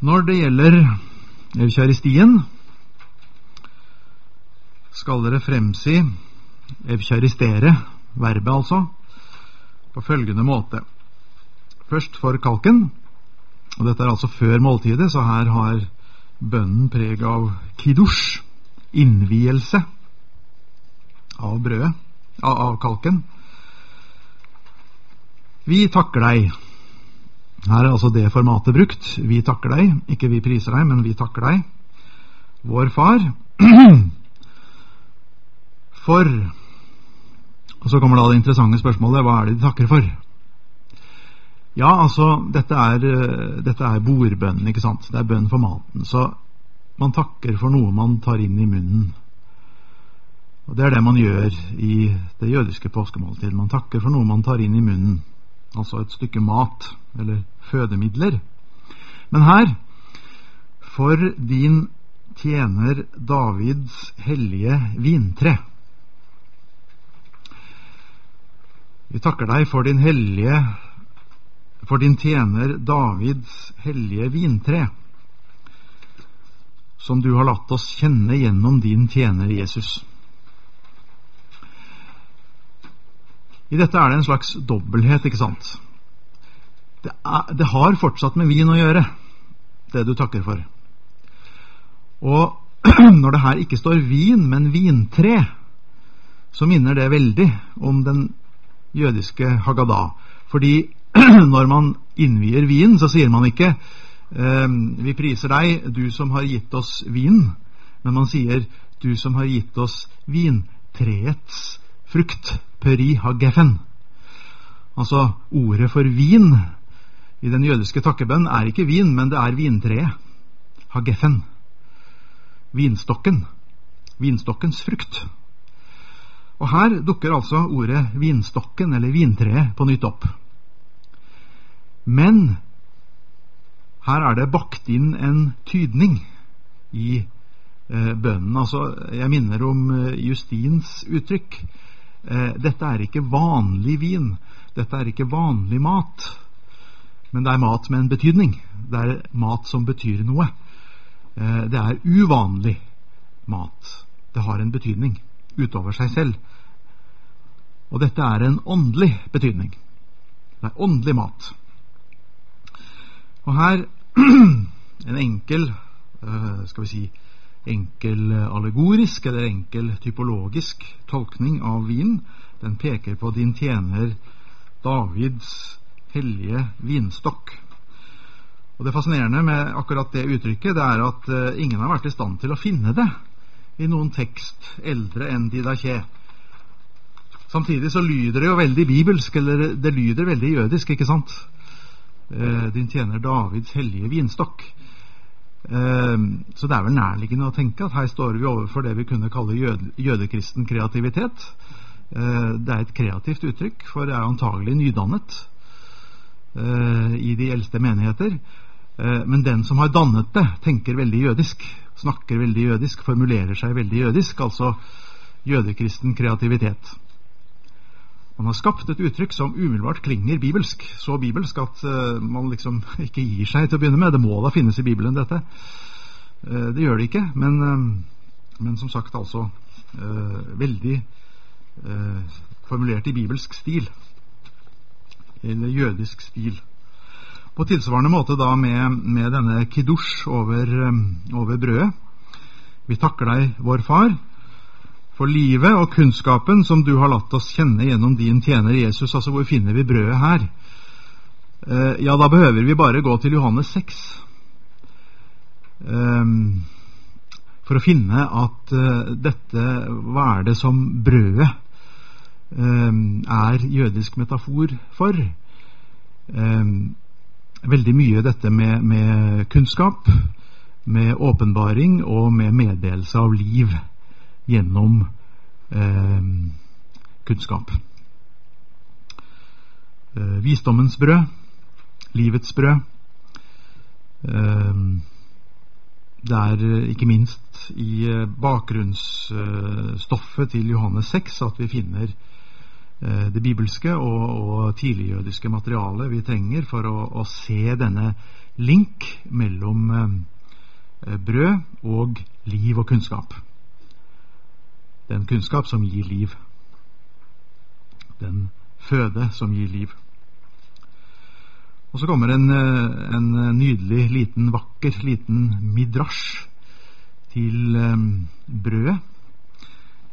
Når det gjelder evkjaristien, skal dere fremsi evkjaristere, verbet altså, på følgende måte. Først for kalken, og dette er altså før måltidet, så her har bønnen preg av kiddush, innvielse av brødet, av kalken. Vi takker deg. Her er altså det formatet brukt. Vi takker deg. Ikke vi priser deg, men vi takker deg. Vår Far. For Og så kommer da det interessante spørsmålet hva er det de takker for? Ja, altså, dette er, dette er bordbønnen, ikke sant? Det er bønn for maten. Så man takker for noe man tar inn i munnen. Og Det er det man gjør i det jødiske påskemåltidet. Man takker for noe man tar inn i munnen altså et stykke mat eller fødemidler. Men her for din tjener Davids hellige vintre. Vi takker deg for din hellige for din tjener Davids hellige vintre, som du har latt oss kjenne gjennom din tjener Jesus. I dette er det en slags dobbelthet, ikke sant? Det, er, det, har fortsatt med vin å gjøre, det du takker for. Og når det her ikke står vin, men vintre, så minner det veldig om den jødiske Haggadah. Fordi når man innvier vin, så sier man ikke ehm, Vi priser deg, du som har gitt oss vin, men man sier du som har gitt oss vintreets frukt peri hagefen. Altså ordet for vin i den jødiske takkebønn er ikke vin, men det er vintreet. Hagefen. Vinstokken. Vinstokkens frukt. Og her dukker altså ordet vinstokken eller vintreet på nytt opp. Men her er det bakt inn en tydning i eh, bønnen. Altså, jeg minner om eh, Justins uttrykk eh, dette er ikke vanlig vin, dette er ikke vanlig mat, men det er mat med en betydning. Det er mat som betyr noe. Eh, det er uvanlig mat. Det har en betydning utover seg selv. Og dette er en åndelig betydning. Det er åndelig mat. Og her en enkel, eh, skal vi si, enkel allegorisk eller enkel typologisk tolkning av vin. Den peker på din tjener Davids hellige vinstokk. Og Det fascinerende med akkurat det uttrykket det er at uh, ingen har vært i stand til å finne det i noen tekst eldre enn Didaché. Samtidig så lyder det jo veldig bibelsk, eller det lyder veldig jødisk, ikke sant? Uh, din tjener Davids hellige vinstokk. Ehm, så det er vel nærliggende å tenke at her står vi overfor det vi kunne kalle jøde, jødekristen kreativitet. Ehm, det er et kreativt uttrykk, for det er antagelig nydannet eh, i de eldste menigheter. Ehm, men den som har dannet det, tenker veldig jødisk, snakker veldig jødisk, formulerer seg veldig jødisk, altså jødekristen kreativitet. Man har skapt et uttrykk som umiddelbart klinger bibelsk. Så bibelsk at uh, man liksom ikke gir seg til å begynne med. Det må da finnes i Bibelen, dette. Uh, det gjør det ikke, men, uh, men som sagt altså veldig formulert i bibelsk stil. Eller jødisk stil. På tilsvarende måte da med, med denne kiddush over, over brødet. Vi takker deg, vår Far for livet og kunnskapen som du har latt oss kjenne gjennom din tjener Jesus. Altså, hvor finner vi brødet her? Eh, ja, da behøver vi bare gå til Johannes 6 eh, for å finne at eh, dette Hva er det som brødet eh, er jødisk metafor for? Eh, veldig mye dette med, med kunnskap, med åpenbaring og med meddelelse av liv gjennom eh, kunnskap. Eh, visdommens brød, livets brød. Eh, det er eh, ikke minst i eh, bakgrunnsstoffet til Johannes 6 at vi finner eh, det bibelske og, og tidligjødiske materialet vi trenger for å, å se denne link mellom eh, brød og liv og kunnskap. Den kunnskap som gir liv. Den føde som gir liv. Og så kommer en, eh, en nydelig, liten, vakker, liten midrasj til um, brødet.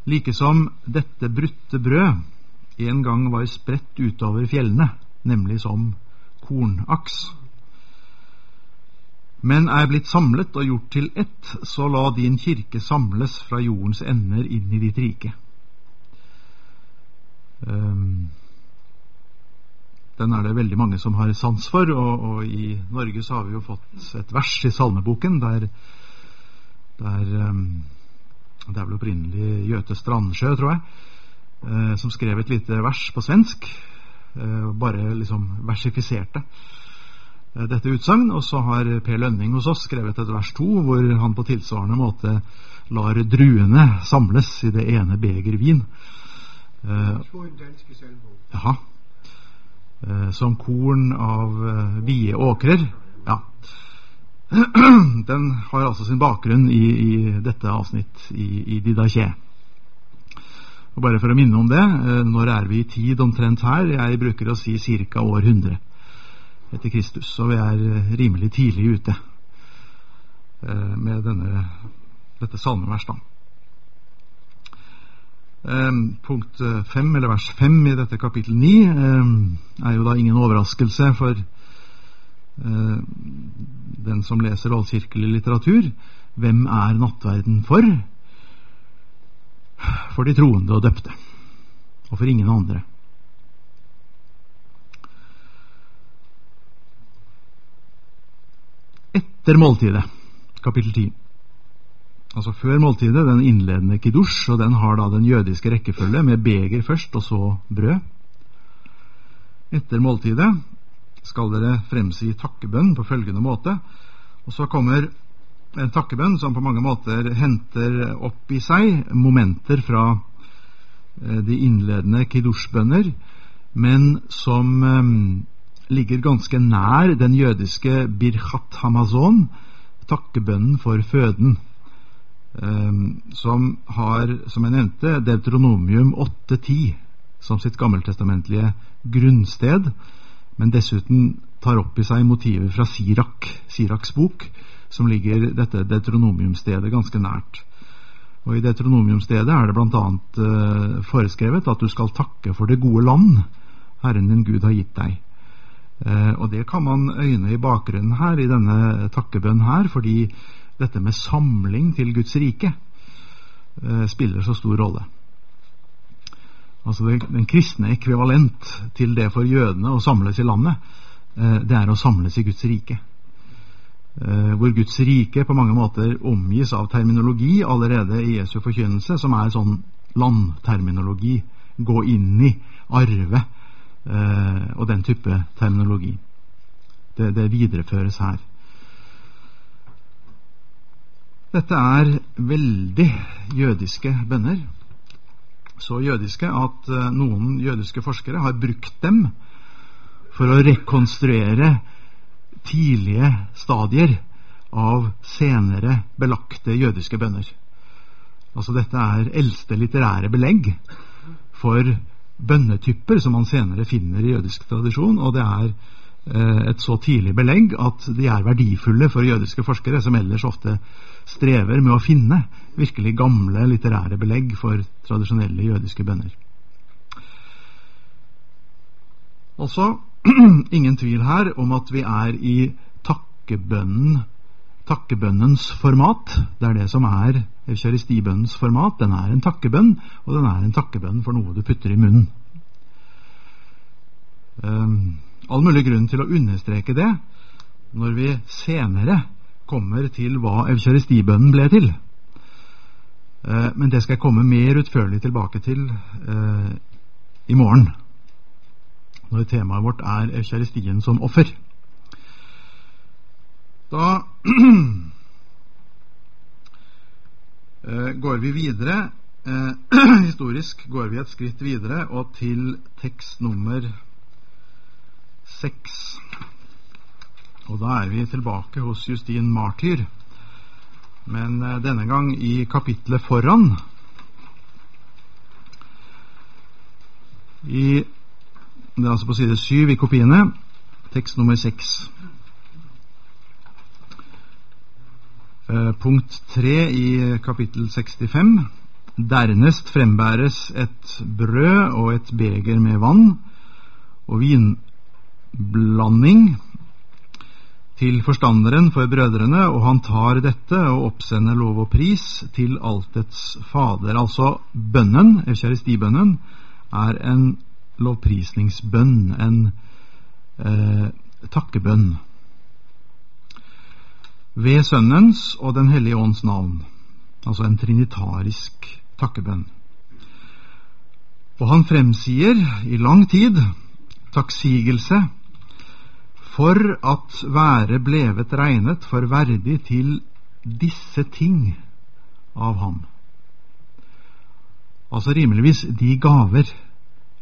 Like som dette brutte brød en gang var spredt utover fjellene, nemlig som kornaks. Men er blitt samlet og gjort til ett, så la din kirke samles fra jordens ender inn i ditt rike. Um, den er det veldig mange som har sans for, og, og, i Norge så har vi jo fått et vers i salmeboken der, der um, Det er vel opprinnelig Gjøte Strandsjø, tror jeg, uh, som skrev et lite vers på svensk. Uh, bare liksom versifiserte dette utsagn. Og så har Per Lønning hos oss skrevet et vers to, hvor han på tilsvarende måte lar druene samles i det ene beger vin. Jaha. Eh, som korn av eh, vide åkrer. Ja. Den har altså sin bakgrunn i, i dette avsnitt i, i Didaché. Og bare for å minne om det, eh, når er vi i tid omtrent her? Jeg bruker å si ca. århundre. 100 etter Kristus. Så vi er rimelig tidlig ute med denne, dette salmeverset. Ehm, punkt eh, fem, eller vers fem i dette kapittel ni, ehm, er jo da ingen overraskelse for eh, den som leser allkirkelig litteratur. Hvem er nattverden for? For de troende og døpte, og for ingen andre. Etter måltidet, kapittel 10 altså før måltidet, den innledende kiddush, og den har da den jødiske rekkefølge med beger først, og så brød. Etter måltidet skal dere fremsi takkebønn på følgende måte. Og så kommer en takkebønn som på mange måter henter opp i seg momenter fra eh, de innledende kiddush-bønner, men som um, ligger ganske nær den jødiske birchat hamazon, takkebønnen for føden. Ehm, som har, som jeg nevnte, Deuteronomium 8.10 som sitt gammeltestamentlige grunnsted, men dessuten tar opp i seg motiver fra Sirak, Siraks bok, som ligger dette deutronomiumstedet ganske nært. Og I deutronomiumstedet er det bl.a. Eh, foreskrevet at du skal takke for det gode land Herren din Gud har gitt deg. Uh, og Det kan man øyne i bakgrunnen her, i denne takkebønn her, fordi dette med samling til Guds rike eh, spiller så stor rolle. Altså Den kristne ekvivalent til det for jødene å samles i landet, eh, det er å samles i Guds rike. Eh, hvor Guds rike på mange måter omgis av terminologi allerede i Jesu forkynnelse, som er sånn landterminologi. Gå inn i, arve eh, og den type terminologi. Det, det videreføres her. Dette er veldig jødiske bønner. Så jødiske at uh, noen jødiske forskere har brukt dem for å rekonstruere tidlige stadier av senere belagte jødiske bønner. Altså Dette er eldste litterære belegg for bønnetyper som man senere finner i jødisk tradisjon, og det er Eh, et så tidlig belegg at de er verdifulle for jødiske forskere, som ellers ofte strever med å finne virkelig gamle litterære belegg for tradisjonelle jødiske bønner. Altså ingen tvil her om at vi er i takkebønnen, takkebønnens format. Det er det som er eukaristibønnens format. Den er en takkebønn, og den er en takkebønn for noe du putter i munnen. Um, all mulig grunn til å understreke det når vi senere kommer til hva eukaristibønnen ble til. Eh, men det skal jeg komme mer utførlig tilbake til eh, i morgen, når temaet vårt er eukaristien som offer. Da Eh, går vi videre, eh, historisk går vi et skritt videre og til tekst nummer 6. Og da er vi tilbake hos Justin Martyr, men eh, denne gang i kapitlet foran. I, det er altså på side 7 i kopiene, tekst nummer 6. punkt 3 i kapittel 65. Dernest frembæres et brød og et beger med vann og vinblanding til forstanderen for brødrene, og han tar dette og oppsender lov og pris til altets fader. Altså bønnen, eukaristibønnen, er en lovprisningsbønn, en eh, takkebønn. Ved Sønnens og Den hellige ånds navn. Altså en trinitarisk takkebønn. Og han fremsier i lang tid takksigelse for at være blevet regnet for verdig til disse ting av ham. Altså rimeligvis de gaver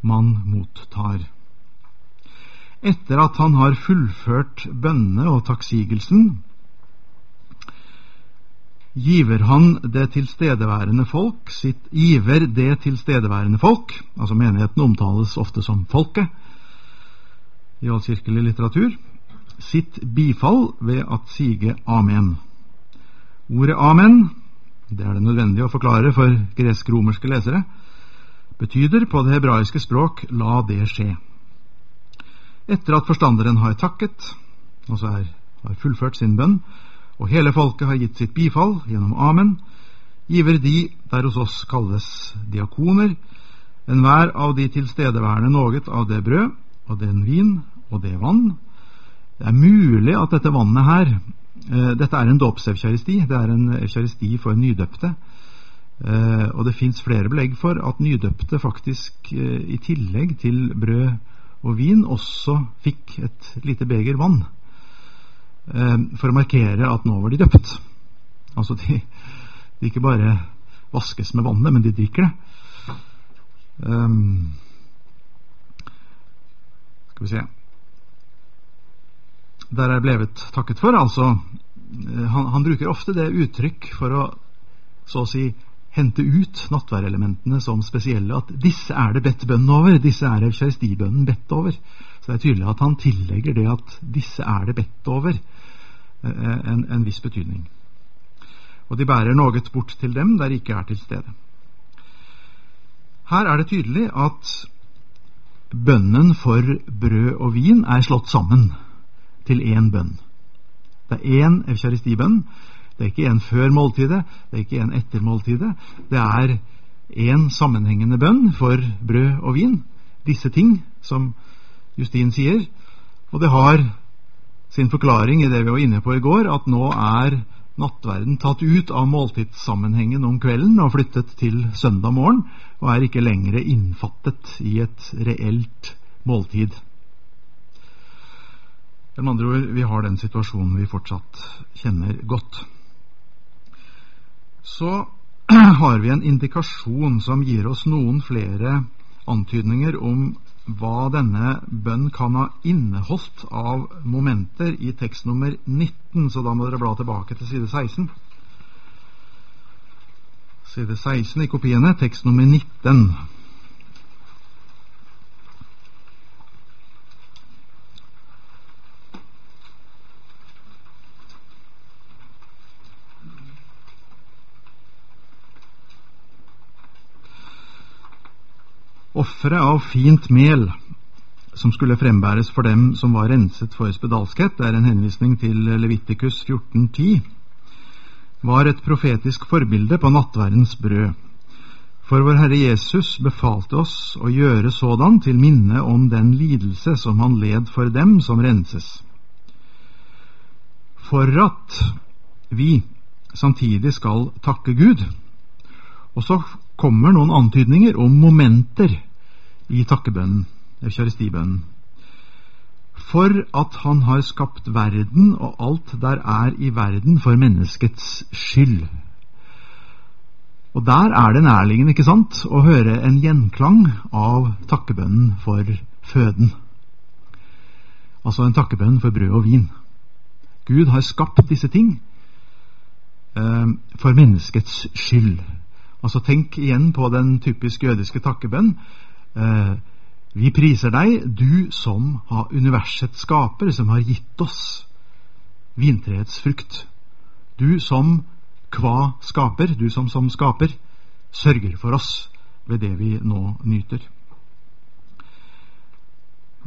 man mottar. Etter at han har fullført bønnene og takksigelsen, giver han det tilstedeværende folk sitt giver det tilstedeværende folk, altså menigheten omtales ofte som folket i allkirkelig litteratur, sitt bifall ved at sige amen. Ordet amen, det er det nødvendig å forklare for gresk-romerske lesere, betyder på det hebraiske språk la det skje. Etter at forstanderen har takket, altså er, har fullført sin bønn, og hele folket har gitt sitt bifall gjennom amen, giver de der hos oss kalles diakoner, enhver av de tilstedeværende noe av det brød og den vin og det vann. Det er mulig at dette vannet her eh, Dette er en dåpsevkjaristi. Det er en evkjaristi for nydøpte. Eh, og det fins flere belegg for at nydøpte faktisk eh, i tillegg til brød og vin også fikk et lite beger vann. Eh, for å markere at nå var de døpt. Altså de, de ikke bare vaskes med vannet, men de drikker det. Um, skal vi se Der er blevet takket for. Altså, eh, han, han bruker ofte det uttrykk for å så å si hente ut nattværelementene som spesielle. At disse er det bedt bønn over. Disse er eukaristibønnen bedt over. Så det er tydelig at han tillegger det at disse er det bedt over, en, en viss betydning. Og de bærer noe bort til dem der ikke er til stede. Her er det tydelig at bønnen for brød og vin er slått sammen til én bønn. Det er én eukaristibønn. Det er ikke en før måltidet, det er ikke en etter måltidet. Det er én sammenhengende bønn for brød og vin. Disse ting, som Justin sier. Og det har sin forklaring i det vi var inne på i går, at nå er nattverden tatt ut av måltidssammenhengen om kvelden og flyttet til søndag morgen, og er ikke lenger innfattet i et reelt måltid. Med andre ord, vi har den situasjonen vi fortsatt kjenner godt. Så har vi en indikasjon som gir oss noen flere antydninger om hva denne bønn kan ha inneholdt av momenter i tekst nummer 19, så da må dere bla tilbake til side 16. Side 16 i kopiene, tekst nummer 19. Offeret av fint mel som skulle frembæres for dem som var renset for spedalskhet, er en henvisning til Levitikus 1410, var et profetisk forbilde på nattverdens brød. For vår Herre Jesus befalte oss å gjøre sådan til minne om den lidelse som han led for dem som renses. For at vi samtidig skal takke Gud. Og så kommer noen antydninger om momenter i takkebønnen, eukaristibønnen. For at han har skapt verden og alt der er i verden for menneskets skyld. Og der er det nærliggende, ikke sant, å høre en gjenklang av takkebønnen for føden. Altså en takkebønn for brød og vin. Gud har skapt disse ting eh, for menneskets skyld. Altså Tenk igjen på den typisk jødiske takkebønn. Eh, vi priser deg, du som har universets skaper, som har gitt oss vintreets frukt. Du som kva skaper, du som som skaper, sørger for oss ved det vi nå nyter.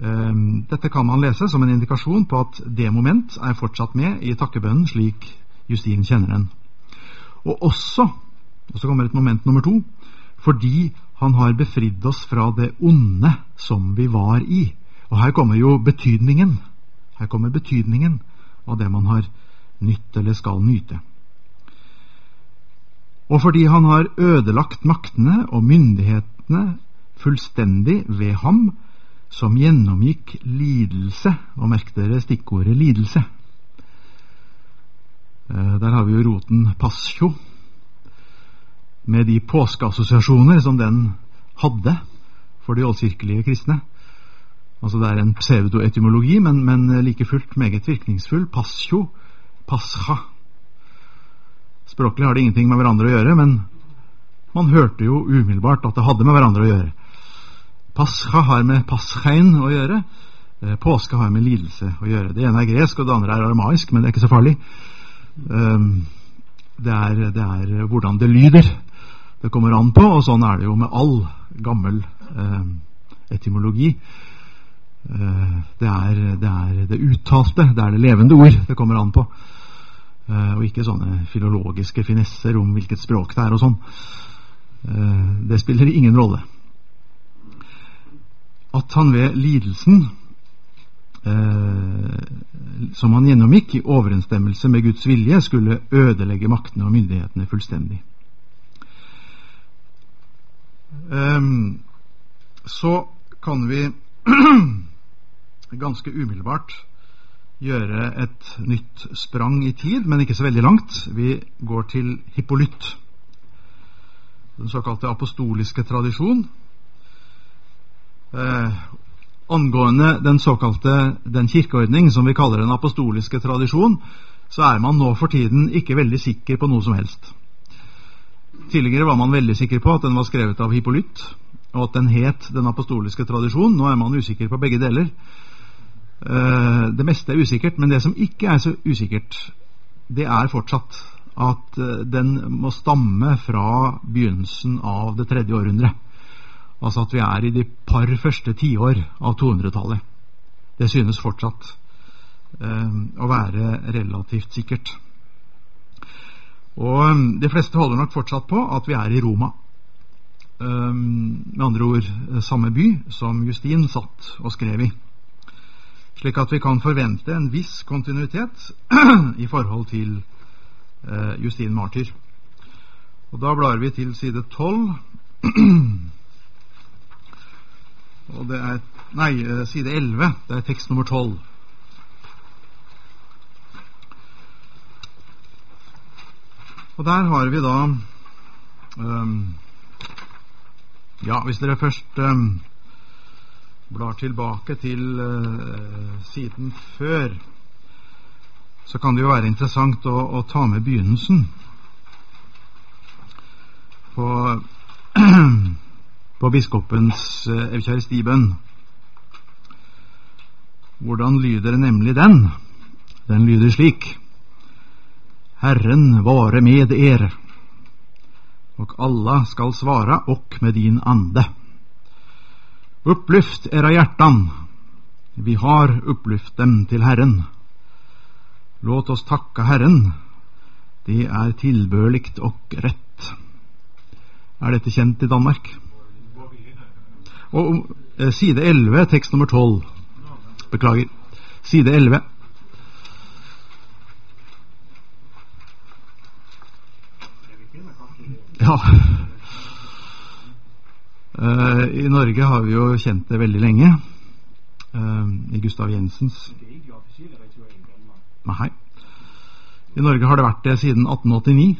Ehm, dette kan man lese som en indikasjon på at det moment er fortsatt med i takkebønnen slik Justin kjenner den. Og også, og så kommer et moment nummer to, fordi han har befridd oss fra det onde som vi var i. Og her kommer jo betydningen. Her kommer betydningen av det man har nytt eller skal nyte. Og fordi han har ødelagt maktene og myndighetene fullstendig ved ham, som gjennomgikk lidelse. Og merk dere stikkordet lidelse. Eh, der har vi jo roten passjo, med de påskeassosiasjoner som den hadde for de oldkirkelige kristne. Altså Det er en pseudoetymologi, men, men like fullt meget virkningsfull. Pasjo, pascha. Språklig har det ingenting med hverandre å gjøre, men man hørte jo umiddelbart at det hadde med hverandre å gjøre. Pascha har med paschain å gjøre. Eh, påske har med lidelse å gjøre. Det ene er gresk, og det andre er aramaisk, men det er ikke så farlig. Ehm, det er, det er hvordan det lyder det kommer an på, og sånn er det jo med all gammel eh, etymologi. Eh, det er, det er det uttalte, det er det levende ord det kommer an på. Eh, og ikke sånne filologiske finesser om hvilket språk det er og sånn. Det spiller ingen rolle at han ved lidelsen eh, som han gjennomgikk, i overensstemmelse med Guds vilje, skulle ødelegge maktene og myndighetene fullstendig. Um, så kan vi ganske umiddelbart gjøre et nytt sprang i tid, men ikke så veldig langt. Vi går til Hippolytt, den såkalte apostoliske tradisjon eh, angående den såkalte den kirkeordning som vi kaller den apostoliske tradisjon, så er man nå for tiden ikke veldig sikker på noe som helst. Tidligere var man veldig sikker på at den var skrevet av Hippolytt, og at den het Den apostoliske tradisjon. Nå er man usikker på begge deler. Eh, det meste er usikkert, men det som ikke er så usikkert, det er fortsatt at eh, den må stamme fra begynnelsen av det tredje århundret. Altså at vi er i de par første tiår av 200-tallet. Det synes fortsatt eh, å være relativt sikkert. Og um, De fleste holder nok fortsatt på at vi er i Roma. Um, med andre ord eh, samme by som Justin satt og skrev i. Slik at vi kan forvente en viss kontinuitet i forhold til uh, Justin Martyr. Og Da blar vi til side 12. Og det er Nei, eh, side 11. Det er tekst nummer 12. Og der har vi da um, Ja, hvis dere først um, blar tilbake til uh, siden før, så kan det jo være interessant å, å ta med begynnelsen på på biskopens eukaristibønn. Hvordan lyder nemlig den? Den lyder slik Herren vare med er, og alla skal svara og med din ande. Upplyft era hjärtan, vi har upplyft dem til Herren. Låt oss takke Herren, det er tilbørligt og rett. Er dette kjent i Danmark? Og eh, side 11, tekst nummer 12. Beklager. Side 11. Ja. Uh, I Norge har vi jo kjent det veldig lenge. Uh, I Gustav Jensens Nei. I Norge har det vært det siden 1889.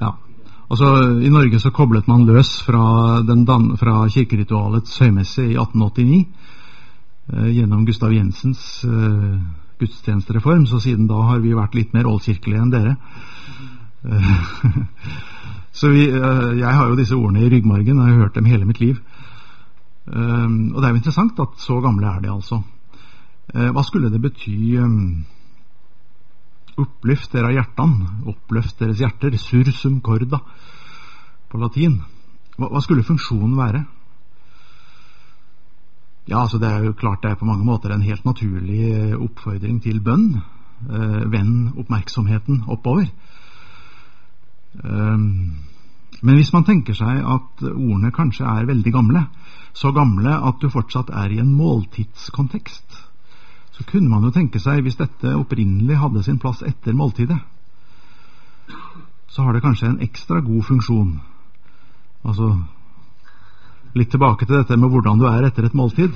Ja. Altså, I Norge så koblet man løs fra, den, fra kirkeritualets høymesse i 1889. uh, gjennom Gustav Jensens eh, gudstjenestereform, så siden da har vi vært litt mer oldkirkelige enn dere. Eh, så vi, eh, jeg har jo disse ordene i ryggmargen, og jeg har hørt dem hele mitt liv. Eh, og det er jo interessant at så gamle er de, altså. hva skulle det bety Oppløft dere hjertene, oppløft deres hjerter, sursum corda på latin. Hva, hva skulle funksjonen være? Ja, altså Det er jo klart det er på mange måter en helt naturlig eh, oppfordring til bønn. Eh, vend oppmerksomheten oppover. Um, men hvis man tenker seg at ordene kanskje er veldig gamle, så gamle at du fortsatt er i en måltidskontekst, så kunne man jo tenke seg, hvis dette opprinnelig hadde sin plass etter måltidet, så har det kanskje en ekstra god funksjon. Altså litt tilbake til dette med hvordan du er etter et måltid.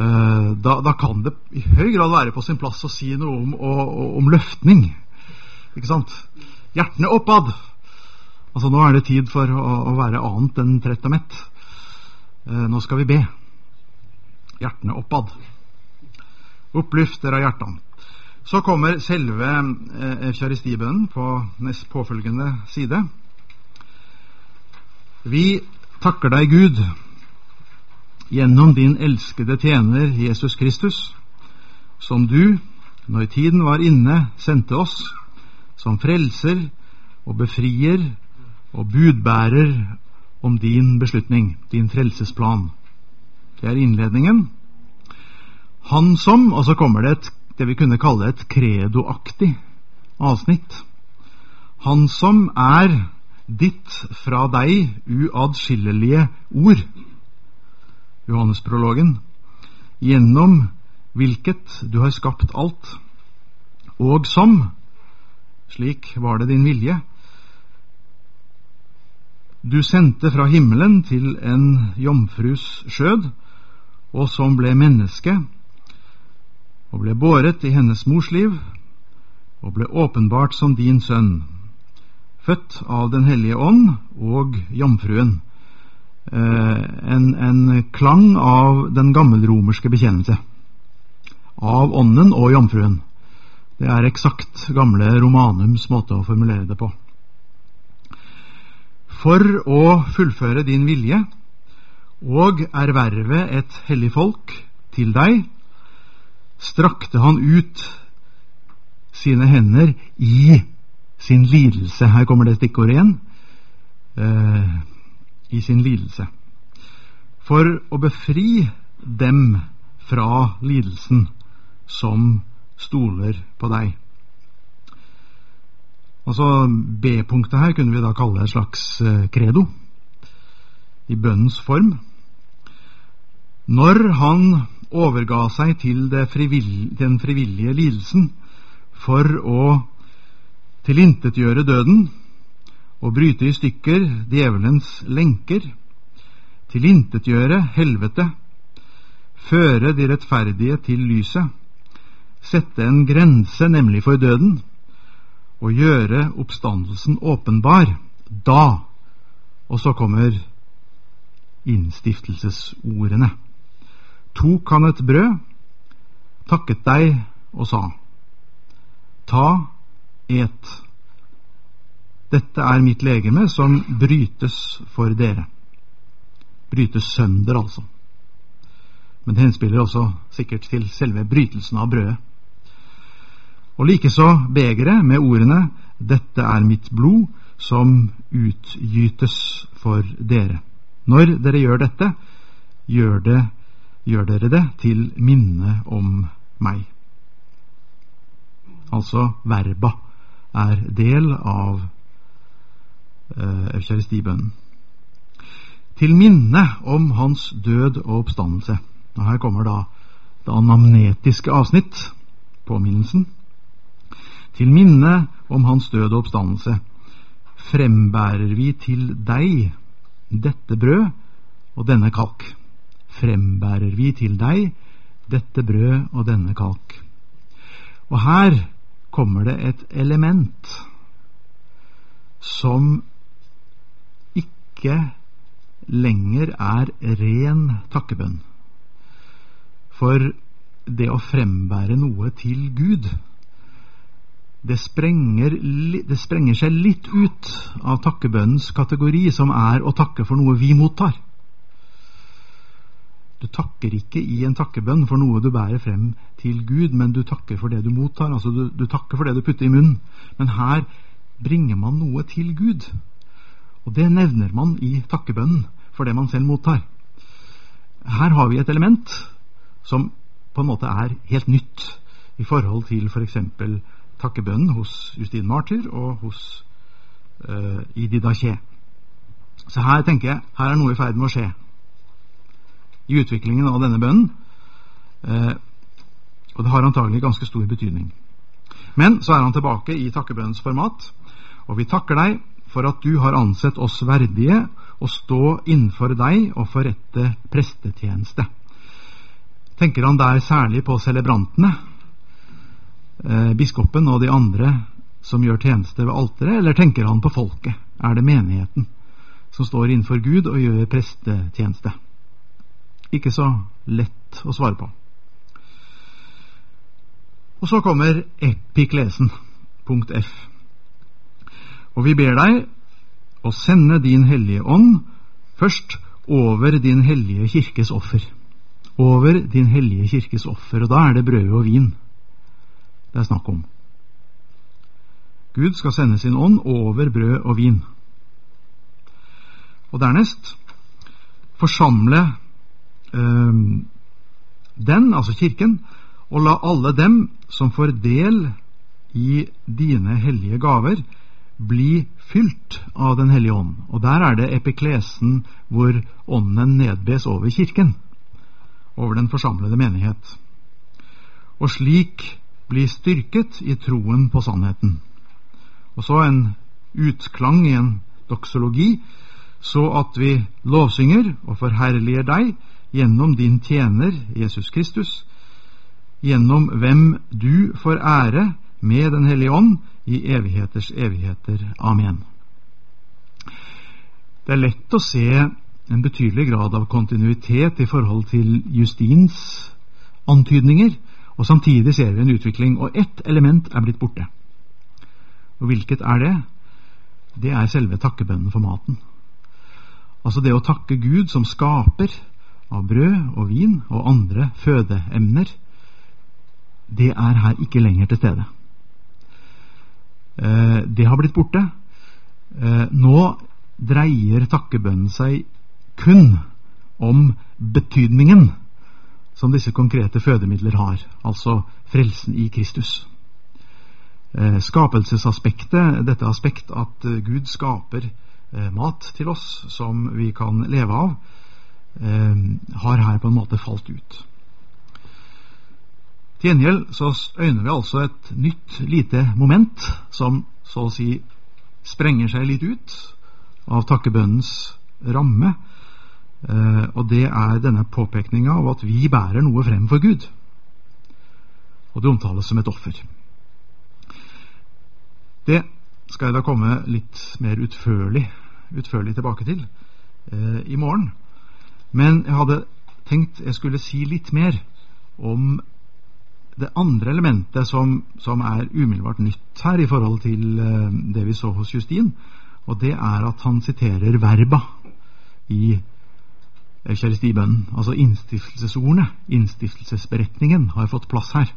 Eh, da, da, kan det i høy grad være på sin plass å si noe om, om, om løftning. Ikke sant? Hjertene oppad! Altså Nå er det tid for å, å være annet enn trett og mett. Eh, nå skal vi be. Hjertene oppad. Opplyfter av hjertene. Så kommer selve eh, eukaristibønnen på nest påfølgende side. Vi takker deg, Gud, gjennom din elskede tjener Jesus Kristus, som du, når tiden var inne, sendte oss som frelser og befrier og budbærer om din beslutning, din frelsesplan. Det er innledningen. Han som Og så kommer det et, det vi kunne kalle et credoaktig avsnitt. Han som er ditt fra deg uatskillelige ord, Johannesprologen, gjennom hvilket du har skapt alt, og som, slik var det din vilje, du sendte fra himmelen til en jomfrus skjød, og som ble menneske, og ble båret i hennes mors liv, og ble åpenbart som din sønn født av Den hellige ånd og jomfruen. Eh, en, en, klang av den gammelromerske bekjennelse. Av Ånden og jomfruen. Det er eksakt gamle Romanums måte å formulere det på. For å fullføre din vilje og erverve et hellig folk til deg, strakte han ut sine hender i sin lidelse. Her kommer det stikkordet igjen. Eh, I sin lidelse. For å befri dem fra lidelsen som stoler på deg. Altså B-punktet her kunne vi da kalle et slags eh, credo i bønnens form. Når han overga seg til frivillige, den frivillige lidelsen for å tilintetgjøre døden og bryte i stykker djevelens lenker, tilintetgjøre helvete, føre de rettferdige til lyset, sette en grense, nemlig for døden, og gjøre oppstandelsen åpenbar. Da Og så kommer innstiftelsesordene. Tok han et brød, takket deg og sa, Ta et. Dette er mitt legeme som brytes for dere. Brytes sønder, altså. Men det henspiller også sikkert til selve brytelsen av brødet. Og likeså begeret med ordene Dette er mitt blod som utgytes for dere. Når dere gjør dette, gjør, det, gjør dere det til minne om meg. Altså verba er del av uh, eukaristibønnen. Til minne om hans død og oppstandelse. Og Her kommer da det anamnetiske avsnitt, påminnelsen. Til minne om hans død og oppstandelse frembærer vi til deg dette brød og denne kalk. Frembærer vi til deg dette brød og denne kalk. Og her kommer det et element som ikke lenger er ren takkebønn. For det å frembære noe til Gud, det sprenger, det sprenger seg litt ut av takkebønnens kategori, som er å takke for noe vi mottar. Du takker ikke i en takkebønn for noe du bærer frem til Gud, men du takker for det du mottar. Altså du, du takker for det du putter i munnen. Men her bringer man noe til Gud. Og det nevner man i takkebønnen for det man selv mottar. Her har vi et element som på en måte er helt nytt i forhold til f.eks. For takkebønnen hos Justin Martyr og hos uh, Idi Daché. Så her tenker jeg her er noe i ferd med å skje i utviklingen av denne bønnen. Uh, og det har antagelig ganske stor betydning. Men så er han tilbake i takkebønnens format, og vi takker deg for at du har ansett oss verdige å stå innenfor deg og forrette prestetjeneste. Tenker han der særlig på celebrantene, eh, biskopen og de andre som gjør tjeneste ved alteret, eller tenker han på folket? Er det menigheten som står innenfor Gud og gjør prestetjeneste? Ikke så lett å svare på. Og så kommer epiklesen, punkt F. Og vi ber deg å sende din hellige ånd først over din hellige kirkes offer. Over din hellige kirkes offer. Og da er det brød og vin det er snakk om. Gud skal sende sin ånd over brød og vin. Og dernest forsamle øh, den, altså Kirken, og la alle dem som får del i dine hellige gaver, bli fylt av Den hellige ånd. Og der er det epiklesen hvor ånden nedbes over Kirken, over den forsamlede menighet. Og slik bli styrket i troen på sannheten. Og så en utklang i en doksologi, så at vi lovsynger og forherliger deg gjennom din tjener Jesus Kristus, gjennom hvem du får ære med Den hellige ånd i evigheters evigheter. Amen. Det er lett å se en betydelig grad av kontinuitet i forhold til Justins antydninger og Samtidig ser vi en utvikling, og ett element er blitt borte. Og hvilket er det? Det er selve takkebønnen for maten. Altså det å takke Gud som skaper av brød og vin og andre fødeemner, det er her ikke lenger til stede. Eh, det har blitt borte. Eh, nå dreier takkebønnen seg kun om betydningen som disse konkrete fødemidler har, altså frelsen i Kristus. Eh, skapelsesaspektet, dette aspekt at Gud skaper mat til oss som vi kan leve av, har her på en måte falt ut. Til gjengjeld så øyner vi altså et nytt lite moment som så å si sprenger seg litt ut av takkebønnens ramme Eh, og det er denne påpekninga av at vi bærer noe frem for Gud. Og det omtales som et offer. Det skal jeg da komme litt mer utførlig, utførlig tilbake til eh, i morgen. Men jeg hadde tenkt jeg skulle si litt mer om det andre elementet som, som er umiddelbart nytt her i forhold til eh, det vi så hos Justin, og det er at han siterer verba i Eukaristibønnen. Altså innstiftelsesordene, innstiftelsesberetningen, har fått plass her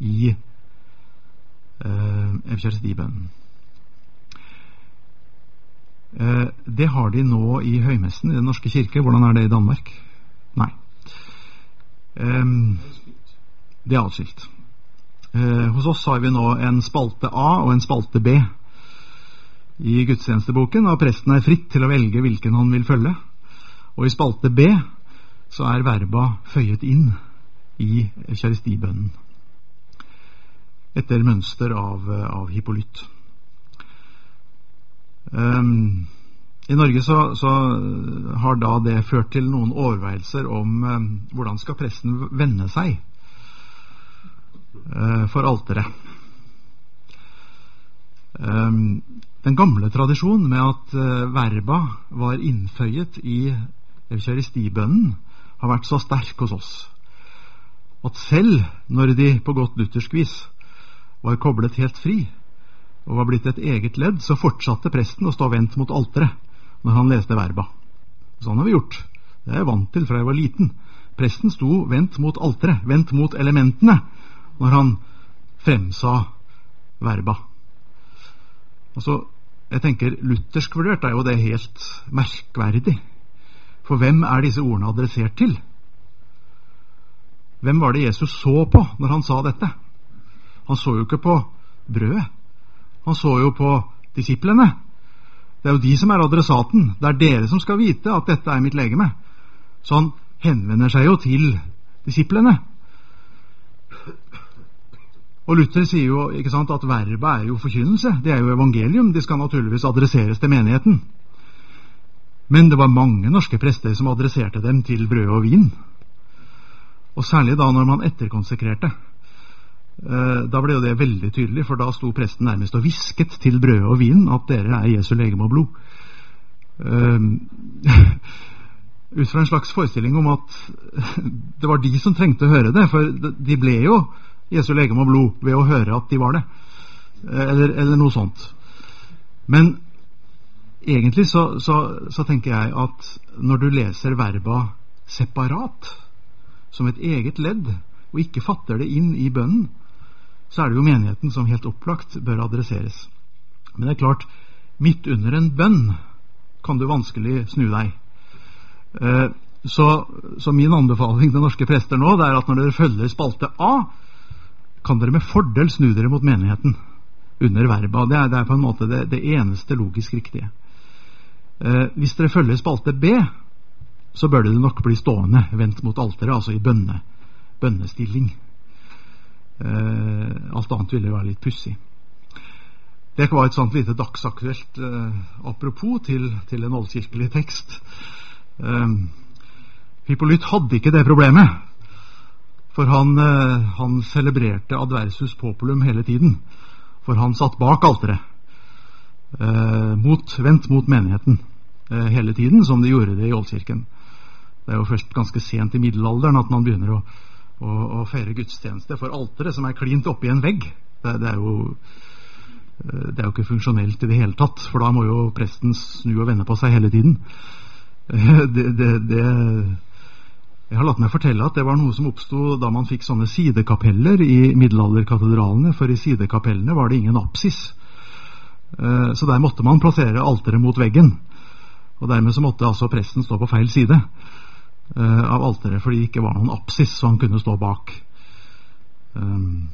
i uh, Eukaristibønnen. Uh, det har de nå i høymessen i Den norske kirke. Hvordan er det i Danmark? Nei. Um, det er atskilt. Eh, hos oss har vi nå en spalte A og en spalte B i gudstjenesteboken, og presten er fritt til å velge hvilken han vil følge. Og i spalte B så er verba føyet inn i kjærestibønnen etter mønster av, av Hippolytt. Um, I Norge så, så, har da det ført til noen overveielser om um, hvordan skal presten vende seg for alteret. Um, den gamle tradisjonen med at uh, verba var innføyet i eukaristibønnen har vært så sterk hos oss at selv når de på godt luthersk vis var koblet helt fri og var blitt et eget ledd, så fortsatte presten å stå vendt mot alteret når han leste verba. Sånn har vi gjort. Det er jeg vant til fra jeg var liten. Presten sto vendt mot alteret, vendt mot elementene, når han fremsa verba. Altså, jeg tenker Luthersk vurdert er jo det helt merkverdig. For hvem er disse ordene adressert til? Hvem var det Jesus så på når han sa dette? Han så jo ikke på brødet. Han så jo på disiplene. Det er jo de som er adressaten. Det er dere som skal vite at dette er mitt legeme. Så han henvender seg jo til disiplene. Og Luther sier jo ikke sant, at verbet er jo forkynnelse. Det er jo evangelium. De skal naturligvis adresseres til menigheten. Men det var mange norske prester som adresserte dem til brød og vin. Og særlig da når man etterkonsekrerte. Eh, da ble jo det veldig tydelig, for da sto presten nærmest og hvisket til brødet og vinen at dere er Jesu legeme og blod. Eh, ut fra en slags forestilling om at det var de som trengte å høre det, for de ble jo Jesu legeme og blod ved å høre at de var det, eh, eller, eller noe sånt. Men egentlig så, så, så, tenker jeg at når du leser verba separat, som et eget ledd, og ikke fatter det inn i bønnen, så er det jo menigheten som helt opplagt bør adresseres. Men det er klart, midt under en bønn kan du vanskelig snu deg. Eh, så, så, min anbefaling til norske prester nå det er at når dere følger spalte A, kan dere med fordel snu dere mot menigheten under verba. Det er, det er på en måte det, det eneste logisk riktige. Eh, hvis dere følger spalte B, så bør det nok bli stående vendt mot alteret, altså i bønne, bønnestilling. Eh, alt annet ville være litt pussig. Det var et sånt lite dagsaktuelt eh, apropos til, til en oldkirkelig tekst. Eh, Hippolyt hadde ikke det problemet, for han, eh, han celebrerte adversus populum hele tiden. For han satt bak alteret, eh, mot, vendt mot menigheten eh, hele tiden, som de gjorde det i Oldkirken. Det er jo først ganske sent i middelalderen at man begynner å, å, å feire gudstjeneste for alteret, som er klint oppi en vegg. Det, det, er jo, det er jo ikke funksjonelt i det hele tatt, for da må jo presten snu og vende på seg hele tiden. Det, det, jeg har latt meg fortelle at det var noe som oppsto da man fikk sånne sidekapeller i middelalderkatedralene, for i sidekapellene var det ingen apsis. Eh, så der måtte man plassere alteret mot veggen. Og dermed så måtte altså presten stå på feil side eh, av alteret fordi det ikke var noen apsis så han kunne stå bak. Um,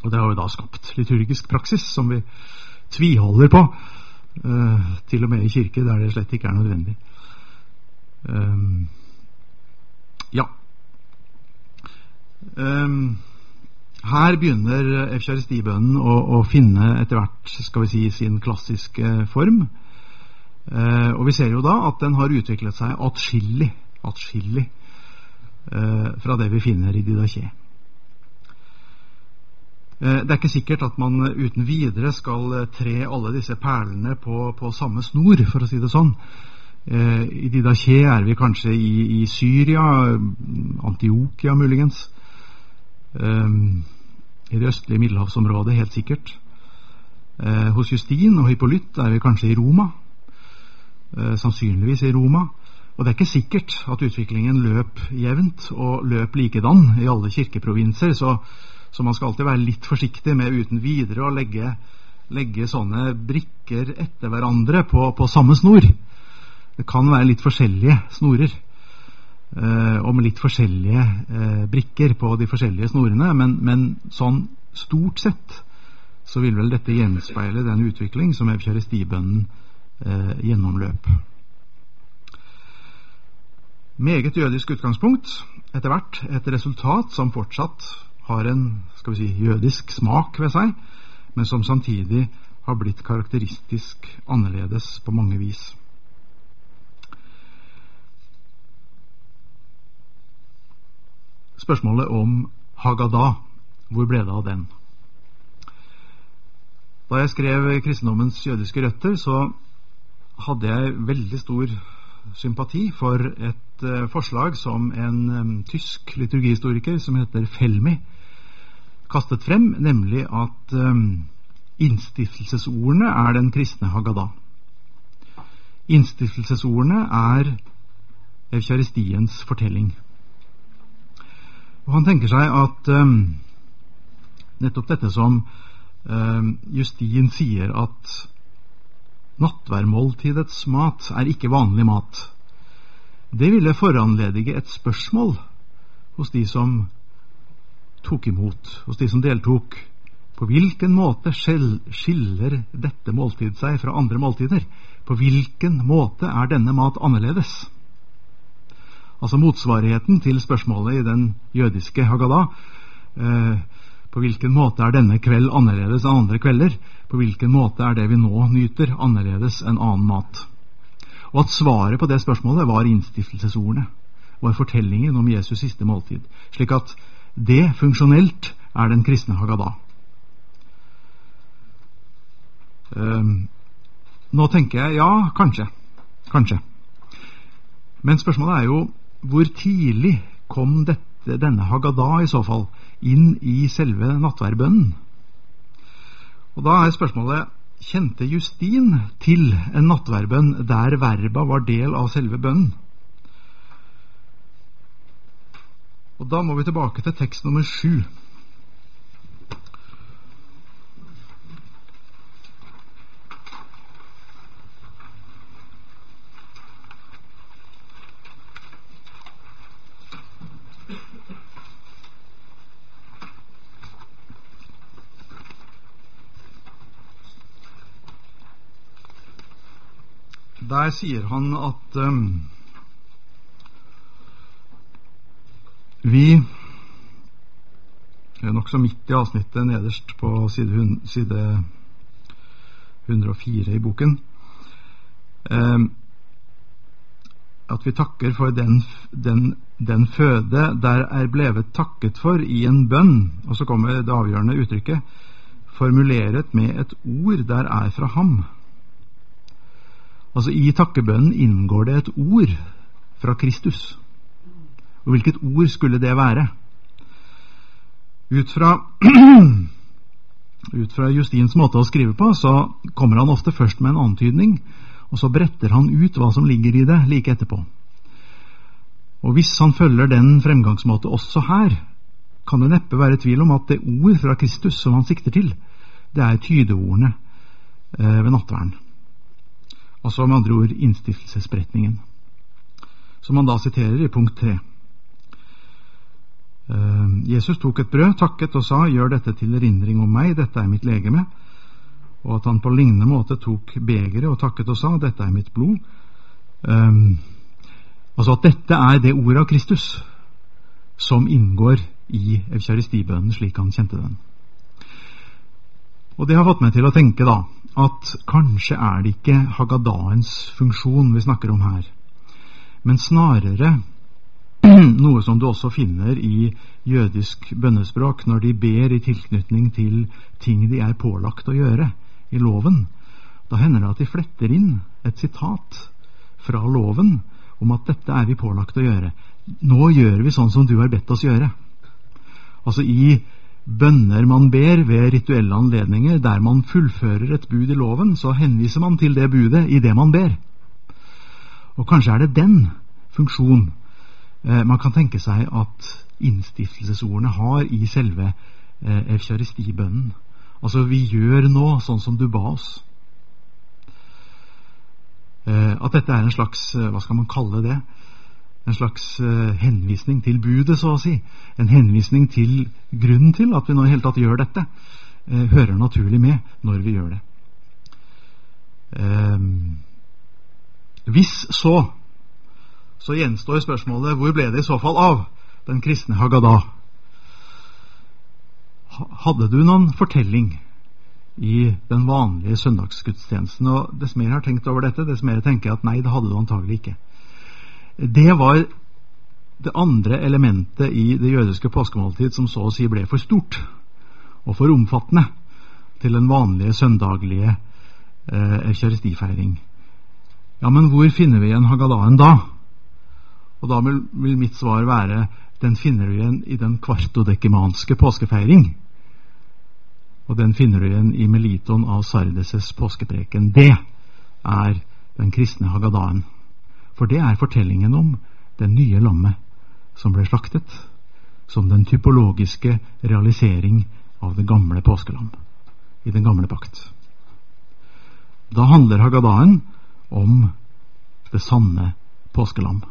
og det har jo da skapt liturgisk praksis som vi tviholder på, uh, til og med i kirke der det slett ikke er nødvendig. Ja. Um, her begynner eukaristibønnen å, å, finne etter hvert skal vi si, sin klassiske form. Uh, og vi ser jo da at den har utviklet seg atskillig, atskillig uh, fra det vi finner i Didaché. Uh, det er ikke sikkert at man uten videre skal tre alle disse perlene på, på samme snor, for å si det sånn. Eh, I Didache er vi kanskje i, i Syria, Antiokia muligens. Um, I det østlige middelhavsområdet, helt sikkert. Uh, hos Justin og Hypolytt er vi kanskje i Roma. Uh, sannsynligvis i Roma. Og det er ikke sikkert at utviklingen løp jevnt og løp likedan i alle kirkeprovinser, så, så man skal alltid være litt forsiktig med uten videre å legge, legge sånne brikker etter hverandre på, på samme snor. Det kan være litt forskjellige snorer eh, og med litt forskjellige eh, brikker på de forskjellige snorene, men, men, sånn stort sett så vil vel dette gjenspeile den utvikling som eukaristibønnen eh, gjennomløp. Meget jødisk utgangspunkt, etter hvert et resultat som fortsatt har en skal vi si, jødisk smak ved seg, men som samtidig har blitt karakteristisk annerledes på mange vis. Spørsmålet om Haggadah. Hvor ble det av den? Da jeg skrev 'Kristendommens jødiske røtter', så hadde jeg veldig stor sympati for et uh, forslag som en tysk liturgihistoriker som heter Felmi, kastet frem, nemlig at innstiftelsesordene er den kristne Haggadah. Innstiftelsesordene er eukaristiens fortelling. Og Han tenker seg at um, nettopp dette som um, Justin sier, at nattværmåltidets mat er ikke vanlig mat, det ville foranledige et spørsmål hos de som tok imot, hos de som deltok. På hvilken måte skiller dette måltid seg fra andre måltider? På hvilken måte er denne mat annerledes? Altså motsvarigheten til spørsmålet i den jødiske Haggadah. Eh, på hvilken måte er denne kveld annerledes enn andre kvelder? På hvilken måte er det vi nå nyter, annerledes enn annen mat? Og at svaret på det spørsmålet var innstiftelsesordene, var fortellingen om Jesus' siste måltid. Slik at det funksjonelt er den kristne Haggadah. Um, nå tenker jeg ja, kanskje. Kanskje. Men spørsmålet er jo hvor tidlig kom dette, denne Haggadah i så fall inn i selve nattverdbønnen? Og da er spørsmålet kjente Justin til en nattverdbønn der verba var del av selve bønnen? Og Da må vi tilbake til tekst nummer sju. Der sier han at um, vi nokså midt i avsnittet nederst på side, side 104 i boken um, at vi takker for den, den, den, føde der er blevet takket for i en bønn. Og så kommer det avgjørende uttrykket formuleret med et ord der er fra ham. Altså I takkebønnen inngår det et ord fra Kristus. Og hvilket ord skulle det være? Ut fra, ut fra Justins måte å skrive på, så kommer han ofte først med en antydning, og så bretter han ut hva som ligger i det like etterpå. Og Hvis han følger den fremgangsmåte også her, kan det neppe være tvil om at det ord fra Kristus som han sikter til, det er tydeordene eh, ved nattverden altså med andre ord innstiftelsesberetningen, som han da siterer i punkt tre. Uh, Jesus tok et brød, takket og sa, gjør dette til erindring om meg, dette er mitt legeme. Og at han på lignende måte tok begeret og takket og sa, dette er mitt blod. Um, altså at dette er det ordet av Kristus som inngår i eukaristibønnen slik han kjente den. Og det har fått meg til å tenke da at kanskje er det ikke Hagadaens funksjon vi snakker om her, men snarere noe som du også finner i jødisk bønnespråk når de ber i tilknytning til ting de er pålagt å gjøre i loven. Da hender det at de fletter inn et sitat fra loven om at dette er vi pålagt å gjøre. Nå gjør vi sånn som du har bedt oss gjøre. Altså i bønner man ber ved rituelle anledninger, der man fullfører et bud i loven, så henviser man til det budet i det man ber. Og kanskje er det den funksjon eh, man kan tenke seg at innstiftelsesordene har i selve eh, evkjaristibønnen. Altså, vi gjør nå sånn som du ba oss. Eh, at dette er en slags, eh, hva skal man kalle det, en slags uh, henvisning til budet, så å si. En henvisning til grunnen til at vi nå i hele tatt gjør dette. Uh, hører naturlig med når vi gjør det. Um, hvis så, så gjenstår spørsmålet hvor ble det i så fall av den kristne Haggadah? Hadde du noen fortelling i den vanlige søndagsgudstjenesten? Og Dess mer jeg har tenkt over dette, dess mer tenker jeg at nei, det hadde du antagelig ikke. Det var det andre elementet i det jødiske påskemåltid som så å si ble for stort og for omfattende til den vanlige søndaglige eh, eukaristifeiring. Ja, men hvor finner vi igjen Hagadaen da? Og da vil mitt svar være den finner du igjen i den kvartodekimanske påskefeiring. Og den finner du igjen i Meliton av Sardes' påskepreken. Det er den kristne Hagadaen. For det er fortellingen om den nye lammet som ble slaktet, som den typologiske realisering av det gamle påskelam i den gamle pakt. Da handler Hagadaen om det sanne påskelam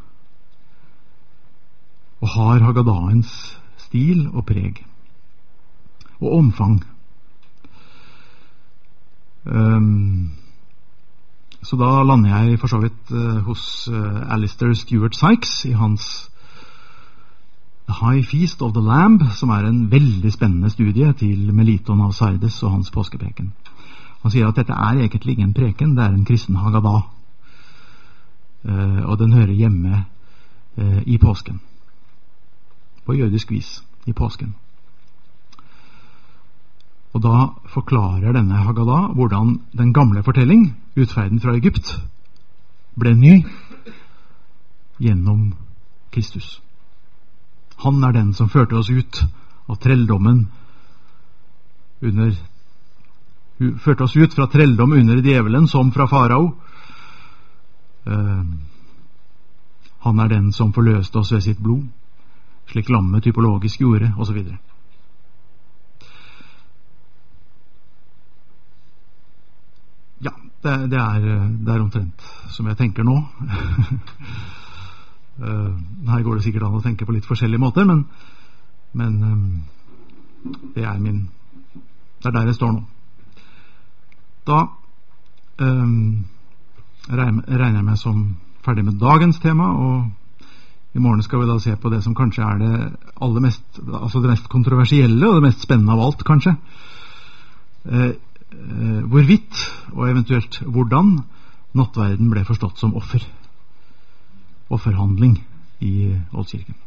og har Hagadaens stil og preg og omfang. Um, så da lander jeg for så vidt uh, hos uh, Alistair Stuart Sykes i hans The High Feast of the Lamb, som er en veldig spennende studie til Meliton av Sardes og hans påskepreken. Han sier at dette er egentlig ingen preken, det er en kristen hagada. Uh, og den hører hjemme i påsken på jødisk vis i påsken. Og da forklarer denne Haggadah hvordan den gamle fortelling, utferden fra Egypt, ble ny gjennom Kristus. Han er den som førte oss ut av trelldommen under Førte oss ut fra trelldom under djevelen, som fra farao. Uh, han er den som forløste oss ved sitt blod slik lammet typologisk gjorde, osv. Ja, det, det, er, det, er, omtrent som jeg tenker nå. Eh, her går det sikkert an å tenke på litt forskjellige måter, men, men eh, det er min Det er der jeg står nå. Da um, regner jeg meg som ferdig med dagens tema. og i morgen skal vi da se på det som kanskje er det aller mest altså det mest kontroversielle og det mest spennende av alt, kanskje. Eh, hvorvidt, og eventuelt hvordan, nattverden ble forstått som offer. Offerhandling i Oldkirken.